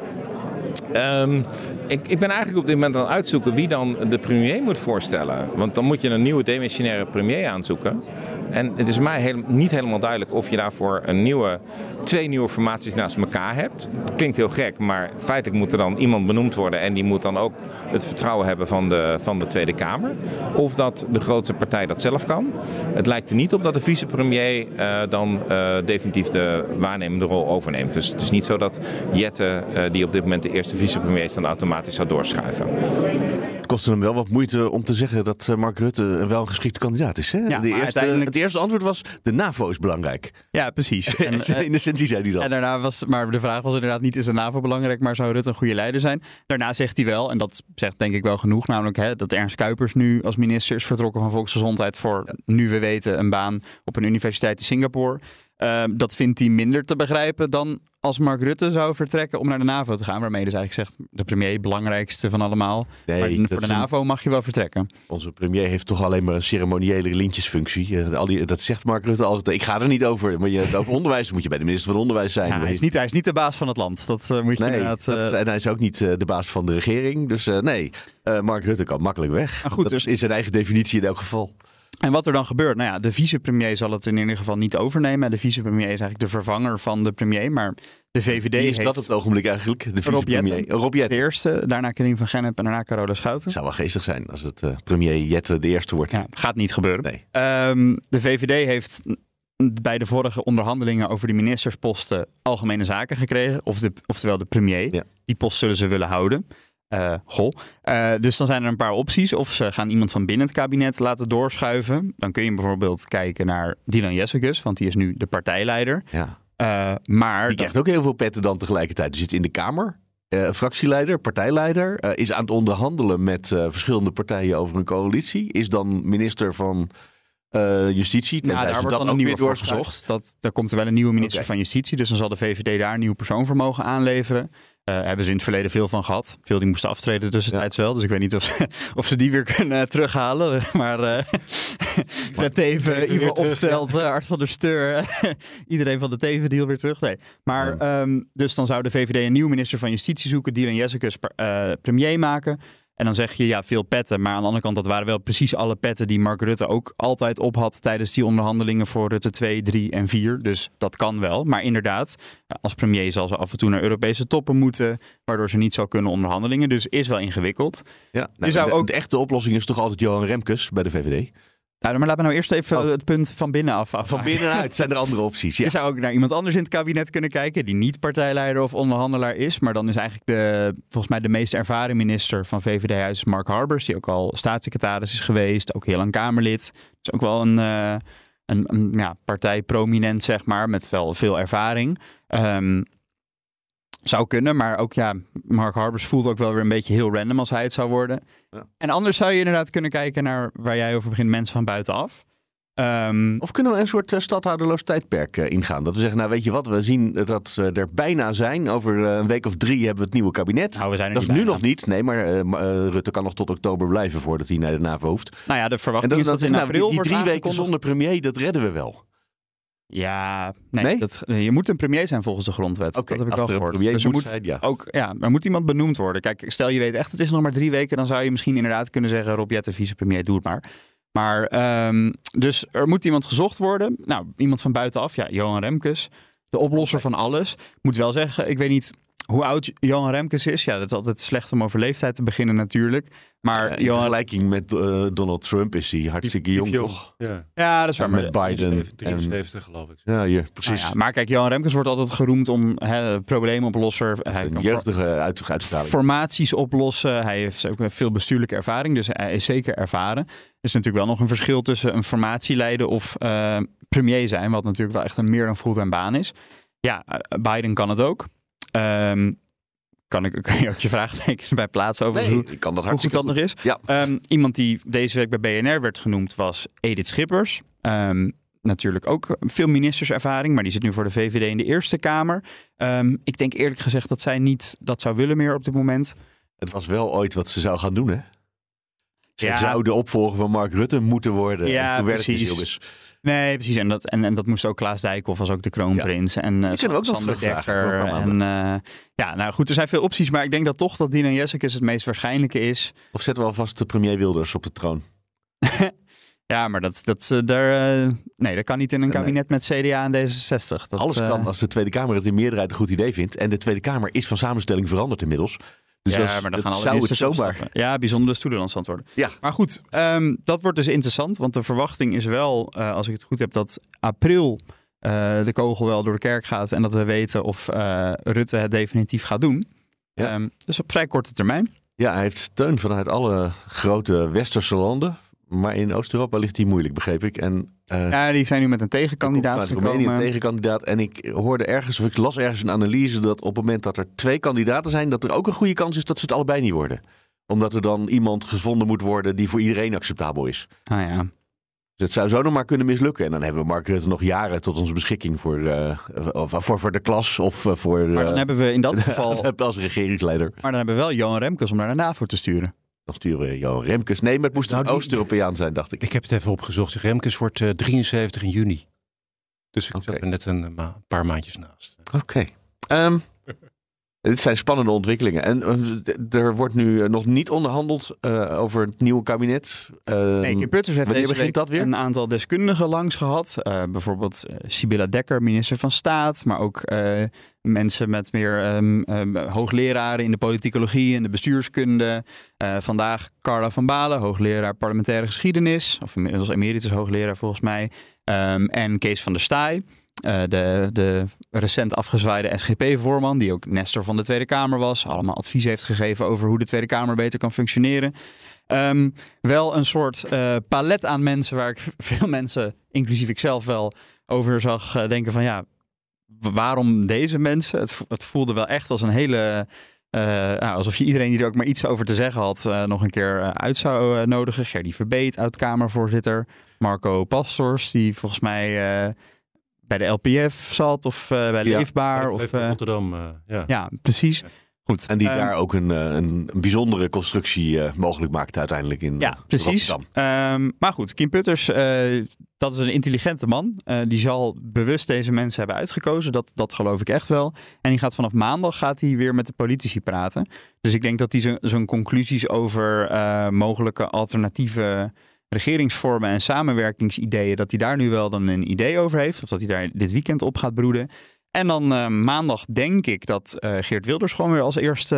ehm, ik, ik ben eigenlijk op dit moment aan het uitzoeken wie dan de premier moet voorstellen. Want dan moet je een nieuwe demissionaire premier aanzoeken. En het is mij niet helemaal duidelijk of je daarvoor een nieuwe, twee nieuwe formaties naast elkaar hebt. Klinkt heel gek, maar feitelijk moet er dan iemand benoemd worden. En die moet dan ook het vertrouwen hebben van de, van de Tweede Kamer. Of dat de grootste partij dat zelf kan. Het lijkt er niet op dat de vicepremier eh dan eh, definitief de waarnemende rol overneemt. Dus het is niet zo dat Jette, eh, die op dit moment de eerste vicepremier is, dan automatisch zou doorschuiven. Het kostte hem wel wat moeite om te zeggen dat eh, Mark Rutte wel een geschikte kandidaat is. Hè? Ja, de eerste, uiteindelijk- Het eerste antwoord was, de NAVO is belangrijk. Ja, precies. En, eh, In essentie zei hij dat. En daarna was, maar de vraag was inderdaad niet, is de NAVO belangrijk, maar zou Rutte een goede leider zijn? Daarna zegt hij wel, en dat zegt denk ik wel genoeg, namelijk hè, dat Ernst Kuipers nu als minister is vertrokken van Volksgezondheid voor, nu we weten, een baan op een universiteit in Singapore. Eh, dat vindt hij minder te begrijpen dan als Mark Rutte zou vertrekken om naar de NAVO te gaan. Waarmee dus eigenlijk zegt, de premier, belangrijkste van allemaal. Nee, maar voor de een- NAVO mag je wel vertrekken. Onze premier heeft toch alleen maar een ceremoniële lintjesfunctie. Eh, al die, dat zegt Mark Rutte altijd. Ik ga er niet over. Maar je, over onderwijs moet je bij de minister van Onderwijs zijn. Ja, hij, is niet, hij is niet de baas van het land. Dat eh, moet je Nee, inderdaad... dat is- eh, en hij is ook niet de baas van de regering. Dus nee, Mark Rutte kan makkelijk weg. Maar goed, dat dus- is zijn eigen definitie in elk geval. En wat er dan gebeurt? Nou ja, de vicepremier zal het in ieder geval niet overnemen. De vicepremier is eigenlijk de vervanger van de premier. Maar de VVD Wie is heeft dat op het ogenblik eigenlijk? De Rob vicepremier. Jetten. Rob de Jetten. eerste, daarna Karim van Gennep en daarna Carola Schouten. Het zou wel geestig zijn als het eh, premier Jetten de eerste wordt. Ja, gaat niet gebeuren. Nee. Ehm, de VVD heeft bij de vorige onderhandelingen over die ministersposten algemene zaken gekregen. Of de, oftewel de premier. Ja. Die post zullen ze willen houden. Eh, goh. Eh, dus dan zijn er een paar opties. Of ze gaan iemand van binnen het kabinet laten doorschuiven. Dan kun je bijvoorbeeld kijken naar Dylan Jessicus, want die is nu de partijleider. Ja. Eh, maar Die krijgt ook heel veel petten dan tegelijkertijd. Die zit in de Kamer. fractieleider, partijleider, is aan het onderhandelen met verschillende partijen over een coalitie. Is dan minister van Uh, justitie. Ja, daar wordt dan een nieuwe voor gezocht. Dat, daar komt er wel een nieuwe minister van Justitie. Dus dan zal de VVD daar een nieuw persoon voor mogen aanleveren. Eh hebben ze in het verleden veel van gehad. Veel die moesten aftreden tussentijds wel. Dus ik weet niet of ze, of ze die weer kunnen eh, terughalen. Maar eh Fred Teven, Ivo Opstelt, eh, Art van der Steur. iedereen van de Teven-deal weer terug. Nee. Maar ehm, dus dan zou de VVD een nieuwe minister van Justitie zoeken. Dylan Jessicus premier maken. En dan zeg je, ja, veel petten. Maar aan de andere kant, dat waren wel precies alle petten die Mark Rutte ook altijd op had tijdens die onderhandelingen voor Rutte 2, 3 en 4. Dus dat kan wel. Maar inderdaad, als premier zal ze af en toe naar Europese toppen moeten, waardoor ze niet zou kunnen onderhandelingen. Dus is wel ingewikkeld. Ja, nou, zou de, ook- de echte oplossing is toch altijd Johan Remkes bij de VVD? Nou, maar laten we nou eerst even Oh. het punt van binnenaf af. Van binnenuit zijn er andere opties. Ja. Je zou ook naar iemand anders in het kabinet kunnen kijken die niet partijleider of onderhandelaar is. Maar dan is eigenlijk de, volgens mij de meest ervaren minister van VVD-huis is Mark Harbers. Die ook al staatssecretaris is geweest, ook heel lang Kamerlid. Dus ook wel een, eh, een, een ja, partijprominent, zeg maar, met wel veel ervaring. Ehm, zou kunnen, maar ook ja, Mark Harbers voelt ook wel weer een beetje heel random als hij het zou worden. Ja. En anders zou je inderdaad kunnen kijken naar waar jij over begint, mensen van buitenaf. Ehm, Of kunnen we een soort uh, stadhouderloos tijdperk uh, ingaan? Dat we zeggen, nou weet je wat, we zien dat ze er bijna zijn. Over uh, een week of drie hebben we het nieuwe kabinet. nou, we zijn er dat is nu bijna. nog niet. Nee, maar Rutte kan nog tot oktober blijven voordat hij naar de NAVO hoeft. Nou ja, de verwachting dat, is dat, dat, in nou, april die, die drie weken zonder premier, dat redden we wel. Ja, nee, Nee? Dat, je moet een premier zijn volgens de grondwet. Dat heb ik wel gehoord. premier dus er moet zijn, ja. ook, ja, er moet iemand benoemd worden. Kijk, stel je weet echt, het is nog maar drie weken, dan zou je misschien inderdaad kunnen zeggen, Rob Jetten, vicepremier, doe het maar. Maar, ehm, dus er moet iemand gezocht worden. Nou, iemand van buitenaf, ja, Johan Remkes, de oplosser van alles. Moet wel zeggen, ik weet niet hoe oud Johan Remkes is. Ja, dat is altijd slecht om over leeftijd te beginnen natuurlijk. Maar Uh, in Johan, vergelijking met uh, Donald Trump is hij hartstikke jong, toch? Ja, ja, dat is Ja, waar. met Biden. En, 73 geloof ik. ja, hier, Nou precies. ja, maar kijk, Johan Remkes wordt altijd geroemd om hè, probleemoplosser. Hij een kan jeugdige uit, uitstraling. formaties oplossen. Hij heeft ook veel bestuurlijke ervaring, dus hij is zeker ervaren. Er is natuurlijk wel nog een verschil tussen een formatie leiden of eh, premier zijn, wat natuurlijk wel echt een meer dan fulltime baan is. Ja, eh, Biden kan het ook. Ehm, kan ik kan je ook je vraagtekens bij plaatsen over Nee, hoe, ik kan dat hoe goed dat nog is? Ja. Ehm, iemand die deze week bij BNR werd genoemd was Edith Schippers. Ehm, natuurlijk ook veel ministerservaring, maar die zit nu voor de VVD in de Eerste Kamer. Ik denk eerlijk gezegd dat zij niet dat zou willen meer op dit moment. Het was wel ooit wat ze zou gaan doen, hè? Ze Ja. zou de opvolger van Mark Rutte moeten worden. Ja, En toen werd precies. jongens. Nee, precies. En dat, en, en dat moest ook Klaas Dijkhoff was ook de kroonprins. En uh, kunnen we ook nog Sander Dekker. En, uh, ja, nou goed, er zijn veel opties. Maar ik denk dat toch dat Dina Jessicus het meest waarschijnlijke is. Of zetten we alvast de premier Wilders op de troon? Ja, maar dat, dat, uh, daar, uh, nee, dat kan niet in een kabinet met CDA en D66. Dat, Alles kan als de Tweede Kamer het in meerderheid een goed idee vindt. En de Tweede Kamer is van samenstelling veranderd inmiddels. Dus ja, als- maar dan gaan alle zou het zomaar... opstappen. Ja, bijzondere stoelenlandstand worden. Ja. Maar goed, um, dat wordt dus interessant. Want de verwachting is wel, uh, als ik het goed heb, dat april uh, de kogel wel door de kerk gaat. En dat we weten of uh, Rutte het definitief gaat doen. Ja. Um, dus op vrij korte termijn. Ja, hij heeft steun vanuit alle grote westerse landen. Maar in Oost-Europa ligt hij moeilijk, begreep ik. En, uh, ja, die zijn nu met een tegenkandidaat gekomen. Roemenië een tegenkandidaat. En ik hoorde ergens, of ik las ergens een analyse... dat op het moment dat er twee kandidaten zijn... dat er ook een goede kans is dat ze het allebei niet worden. Omdat er dan iemand gevonden moet worden die voor iedereen acceptabel is. Ah ja. Dus het zou zo nog maar kunnen mislukken. En dan hebben we Mark Rutte nog jaren tot onze beschikking voor, uh, voor, voor de klas of uh, voor... Maar dan hebben we in dat geval... als regeringsleider. Maar dan hebben we wel Johan Remkes om naar de NAVO te sturen. Dan sturen we Johan Remkes. Nee, maar het moest Nou, een die- Oost-Europeaan zijn, dacht ik. Ik heb het even opgezocht. Remkes wordt eh, 73 in juni. Dus ik Oké. zat er net een, eh, ma- paar maandjes naast. Oké. Ehm, dit zijn spannende ontwikkelingen. En eh, er wordt nu eh, nog niet onderhandeld eh, over het nieuwe kabinet. Ehm, Nee, Putters heeft deze begint week dat weer? een aantal deskundigen langs gehad. Eh, bijvoorbeeld eh, Sibylla Dekker, minister van Staat. Maar ook eh, mensen met meer ehm, ehm, hoogleraren in de politicologie en de bestuurskunde. Eh, vandaag Carla van Balen, hoogleraar parlementaire geschiedenis. Of inmiddels emeritus hoogleraar volgens mij. Ehm, en Kees van der Staaij. eh, de, de recent afgezwaaide SGP-voorman, die ook Nestor van de Tweede Kamer was. Allemaal advies heeft gegeven over hoe de Tweede Kamer beter kan functioneren. Wel een soort eh, palet aan mensen waar ik veel mensen, inclusief ikzelf wel, over zag denken van ja, waarom deze mensen? Het, het voelde wel echt als een hele eh, nou, alsof je iedereen die er ook maar iets over te zeggen had, eh, nog een keer eh, uit zou nodigen. Gerdy Verbeet, oud-Kamervoorzitter. Marco Pastors, die volgens mij bij de LPF zat of bij Ja, Leefbaar. of, Bij eh, Rotterdam, ja. ja, precies. Goed. En die Ehm, daar ook een, eh, een, bijzondere constructie eh, mogelijk maakte uiteindelijk in Ja, eh, precies. Rotterdam. Ehm, maar goed, Kim Putters, eh, dat is een intelligente man. Eh, die zal bewust deze mensen hebben uitgekozen. Dat, dat geloof ik echt wel. En die gaat vanaf maandag gaat hij weer met de politici praten. Dus ik denk dat hij zijn- zijn conclusies over eh, mogelijke alternatieve regeringsvormen en samenwerkingsideeën, dat hij daar nu wel dan een idee over heeft. Of dat hij daar dit weekend op gaat broeden. En dan eh, maandag denk ik dat eh, Geert Wilders gewoon weer als eerste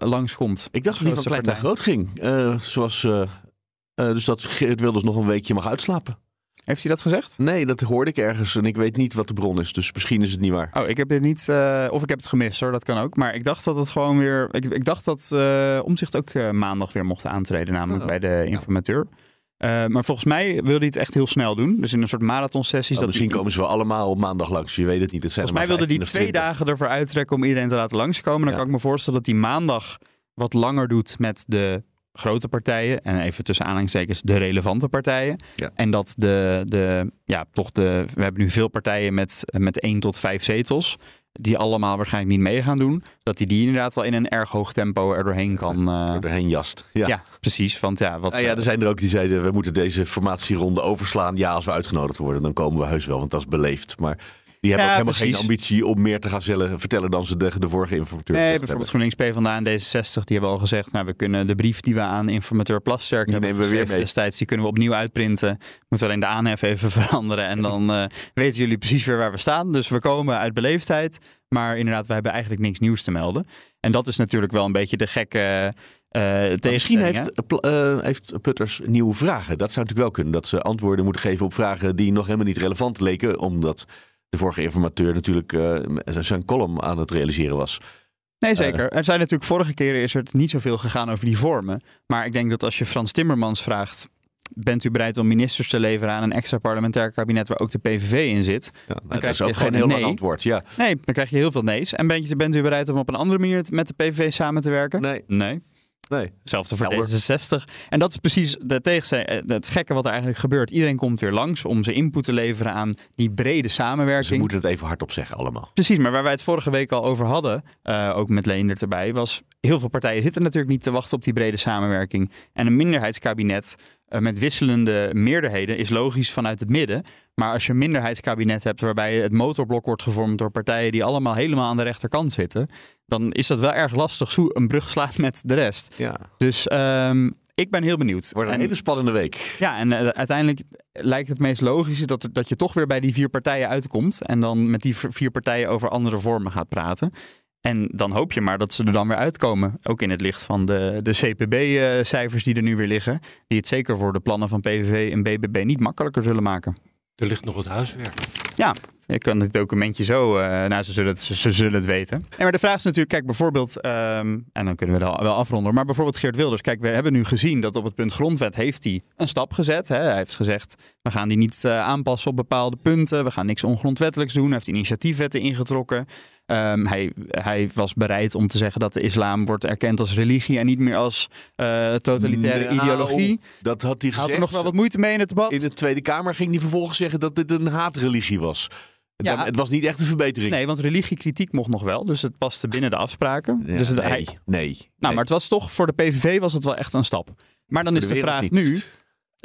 uh, langskomt. Ik dacht dat hij van klein naar groot ging. Zoals, dus dat Geert Wilders nog een weekje mag uitslapen. Heeft hij dat gezegd? Nee, dat hoorde ik ergens en ik weet niet wat de bron is. Dus misschien is het niet waar. Oh, ik heb het niet, uh, of ik heb het gemist hoor, dat kan ook. Maar ik dacht dat het gewoon weer, ik, ik dacht dat uh, Omzicht ook uh, maandag weer mocht aantreden, namelijk oh. bij de informateur. Uh, maar volgens mij wilde hij het echt heel snel doen. Dus in een soort marathonsessies. Oh, misschien die... komen ze wel allemaal op maandag langs. Je weet het niet. Het zijn volgens mij wilde hij twee dagen ervoor uittrekken om iedereen te laten langskomen. Dan ja. kan ik me voorstellen dat hij maandag wat langer doet met de grote partijen. En even tussen aanhalingstekens de relevante partijen. Ja. En dat de, de, ja, toch de, we hebben nu veel partijen met, met één tot vijf zetels. Die allemaal waarschijnlijk niet mee gaan doen. Dat hij die, inderdaad wel in een erg hoog tempo er doorheen kan. Uh... Er doorheen jast. Ja. ja. precies. Want ja, wat, nou ja, er zijn er ook die zeiden: we moeten deze formatieronde overslaan. Ja, als we uitgenodigd worden, dan komen we heus wel, want dat is beleefd. Maar die hebben ja, ook helemaal precies. geen ambitie om meer te gaan zellen, vertellen dan ze de, de vorige informateur. Nee, bijvoorbeeld GroenLinks, PvdA en D66, die hebben al gezegd, nou, we kunnen de brief die we aan informateur Plasterk die hebben we weer mee. destijds, die kunnen we opnieuw uitprinten. Moeten alleen de aanhef even veranderen en dan uh, weten jullie precies weer waar we staan. Dus we komen uit beleefdheid, maar inderdaad, we hebben eigenlijk niks nieuws te melden. En dat is natuurlijk wel een beetje de gekke... Uh, misschien heeft, uh, heeft Putters nieuwe vragen. Dat zou natuurlijk wel kunnen. Dat ze antwoorden moeten geven op vragen die nog helemaal niet relevant leken. Omdat de vorige informateur natuurlijk uh, zijn column aan het realiseren was. Nee, zeker. Er zijn natuurlijk vorige keren is er niet zoveel gegaan over die vormen. Maar ik denk dat als je Frans Timmermans vraagt. Bent u bereid om ministers te leveren aan een extra parlementair kabinet waar ook de PVV in zit? Ja, nou, dan krijg is ook geen heel nee. lang antwoord. Ja. Nee, dan krijg je heel veel nee's. En bent, je, bent u bereid om op een andere manier met de PVV samen te werken? Nee. Nee. Nee. Hetzelfde voor D66. En dat is precies de tegenzij, het gekke wat er eigenlijk gebeurt. Iedereen komt weer langs om zijn input te leveren aan die brede samenwerking. Ze moeten het even hardop zeggen allemaal. Precies, maar waar wij het vorige week al over hadden, uh, ook met Leender erbij, was heel veel partijen zitten natuurlijk niet te wachten op die brede samenwerking. En een minderheidskabinet met wisselende meerderheden is logisch vanuit het midden. Maar als je een minderheidskabinet hebt waarbij het motorblok wordt gevormd door partijen die allemaal helemaal aan de rechterkant zitten, dan is dat wel erg lastig hoe een brug slaat met de rest. Ja. Dus um, ik ben heel benieuwd. Wordt een en, hele spannende week. Ja, en uh, uiteindelijk lijkt het meest logisch dat, dat je toch weer bij die vier partijen uitkomt. En dan met die vier partijen over andere vormen gaat praten. En dan hoop je maar dat ze er dan weer uitkomen. Ook in het licht van de, de CPB-cijfers die er nu weer liggen. Die het zeker voor de plannen van PVV en BBB niet makkelijker zullen maken. Er ligt nog wat huiswerk. Ja, je kan het documentje zo, uh, nou ze zullen, het, ze, ze, zullen het weten. En maar de vraag is natuurlijk, kijk bijvoorbeeld, um, en dan kunnen we wel, wel afronden, maar bijvoorbeeld Geert Wilders. Kijk, we hebben nu gezien dat op het punt grondwet heeft hij een stap gezet. Hè? Hij heeft gezegd, we gaan die niet uh, aanpassen op bepaalde punten. We gaan niks ongrondwettelijks doen. Hij heeft initiatiefwetten ingetrokken. Um, hij, hij, was bereid om te zeggen dat de islam wordt erkend als religie en niet meer als uh, totalitaire nou, ideologie. Dat had hij gezegd. Had er nog wel wat moeite mee in het debat? In de Tweede Kamer ging hij vervolgens zeggen dat dit een haatreligie was. Ja. Dan, het was niet echt een verbetering. Nee, want religiekritiek mocht nog wel. Dus het paste binnen de afspraken. Ja, dus het, nee, hij, nee. Nou, nee. maar het was toch voor de PVV was het wel echt een stap. Maar dan voor is de, de vraag niet. nu.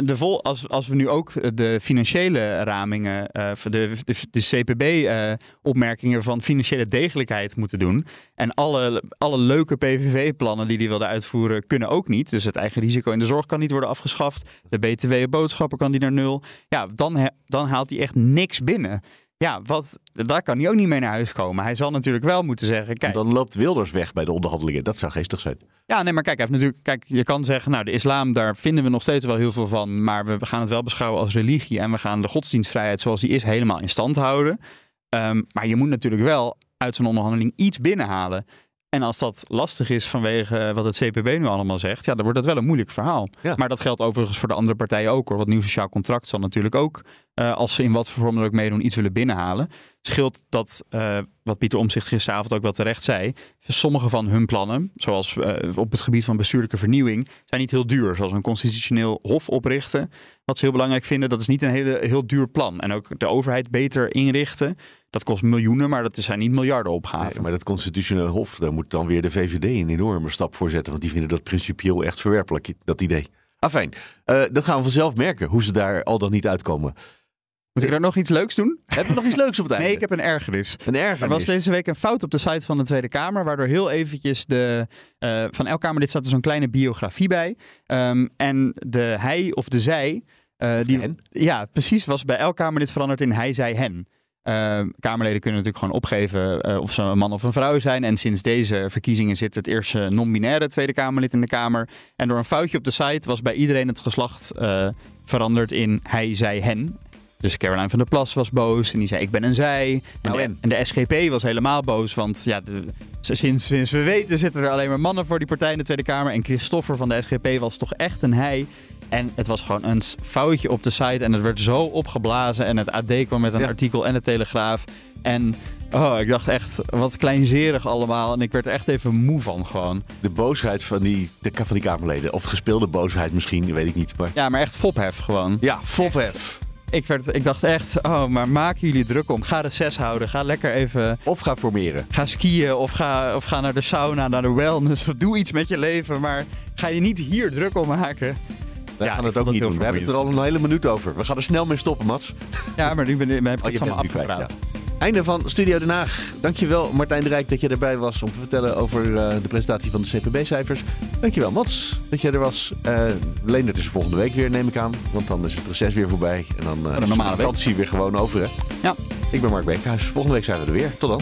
De vol, als, als we nu ook de financiële ramingen, uh, de, de, de CPB-opmerkingen uh, van financiële degelijkheid moeten doen. En alle, alle leuke PVV-plannen die die wilde uitvoeren, kunnen ook niet. Dus het eigen risico in de zorg kan niet worden afgeschaft. De BTW-boodschappen kan die naar nul. Ja, dan, dan haalt hij echt niks binnen. Ja, wat, daar kan hij ook niet mee naar huis komen. Hij zal natuurlijk wel moeten zeggen. Kijk, dan loopt Wilders weg bij de onderhandelingen. Dat zou geestig zijn. Ja, nee, maar kijk, hij heeft natuurlijk, kijk, je kan zeggen, nou, de islam, daar vinden we nog steeds wel heel veel van. Maar we gaan het wel beschouwen als religie. En we gaan de godsdienstvrijheid zoals die is helemaal in stand houden. Um, maar je moet natuurlijk wel uit zo'n onderhandeling iets binnenhalen. En als dat lastig is vanwege wat het CPB nu allemaal zegt, ja, dan wordt dat wel een moeilijk verhaal. Ja. Maar dat geldt overigens voor de andere partijen ook hoor. Want nieuw sociaal contract zal natuurlijk ook, eh, als ze in wat voor vorm dan ook meedoen, iets willen binnenhalen. Scheelt dat, eh, wat Pieter Omzicht gisteravond ook wel terecht zei, sommige van hun plannen, zoals eh, op het gebied van bestuurlijke vernieuwing, zijn niet heel duur. Zoals een constitutioneel hof oprichten, wat ze heel belangrijk vinden, dat is niet een hele, heel duur plan. En ook de overheid beter inrichten, dat kost miljoenen, maar dat zijn niet miljarden opgaven. Maar dat constitutioneel hof, daar moet dan weer de VVD een enorme stap voor zetten. Want die vinden dat principieel echt verwerpelijk, dat idee. Afijn, eh dat gaan we vanzelf merken, hoe ze daar al dan niet uitkomen. Moet ik daar nog iets leuks doen? Hebben we nog iets leuks op het einde? Nee, ik heb een ergernis. een ergernis. Er was deze week een fout op de site van de Tweede Kamer, waardoor heel eventjes de, eh, van elk Kamerlid staat er zo'n kleine biografie bij. Ehm, en de hij of de zij, eh, die, hen? ja, precies, was bij elk Kamerlid veranderd in hij, zij, hen. Ehm, Kamerleden kunnen natuurlijk gewoon opgeven eh, of ze een man of een vrouw zijn. En sinds deze verkiezingen zit het eerste non-binaire Tweede Kamerlid in de Kamer. En door een foutje op de site was bij iedereen het geslacht veranderd in hij, zij, hen. Dus Caroline van der Plas was boos en die zei ik ben een zij. En, Nou de, en? de SGP was helemaal boos, want ja, de, sinds, sinds we weten zitten er alleen maar mannen voor die partij in de Tweede Kamer. En Christoffer van de SGP was toch echt een hij. En het was gewoon een foutje op de site en het werd zo opgeblazen. En het AD kwam met een Ja. artikel en de Telegraaf. En oh, ik dacht echt, wat kleinzerig allemaal. En ik werd er echt even moe van gewoon. De boosheid van die, de, van die Kamerleden. Of gespeelde boosheid misschien, weet ik niet. Maar Ja, maar echt fophef gewoon. ja, fophef. Ik, werd, ik dacht echt, oh, maar maken jullie druk om. Ga de zes houden. Ga lekker even Of ga formeren. ga skiën of ga, of ga naar de sauna, naar de wellness. Of doe iets met je leven. Maar ga je niet hier druk om maken. Wij Ja, gaan ik het ook niet heel doen. We hebben het er al een hele minuut over. We gaan er snel mee stoppen, Mats. Ja, maar nu ben, ben, heb ik Oh, het van me afgepraat. ja. Einde van Studio Den Haag. Dankjewel Martijn de Rijk dat je erbij was om te vertellen over eh, de presentatie van de CPB-cijfers. Dankjewel Mats dat je er was. Uh, Leendert is er volgende week weer, neem ik aan. Want dan is het reces weer voorbij. En dan uh, de is normale de week. vakantie weer gewoon over. Hè? Ja. Ik ben Mark Beekhuis. Volgende week zijn we er weer. Tot dan.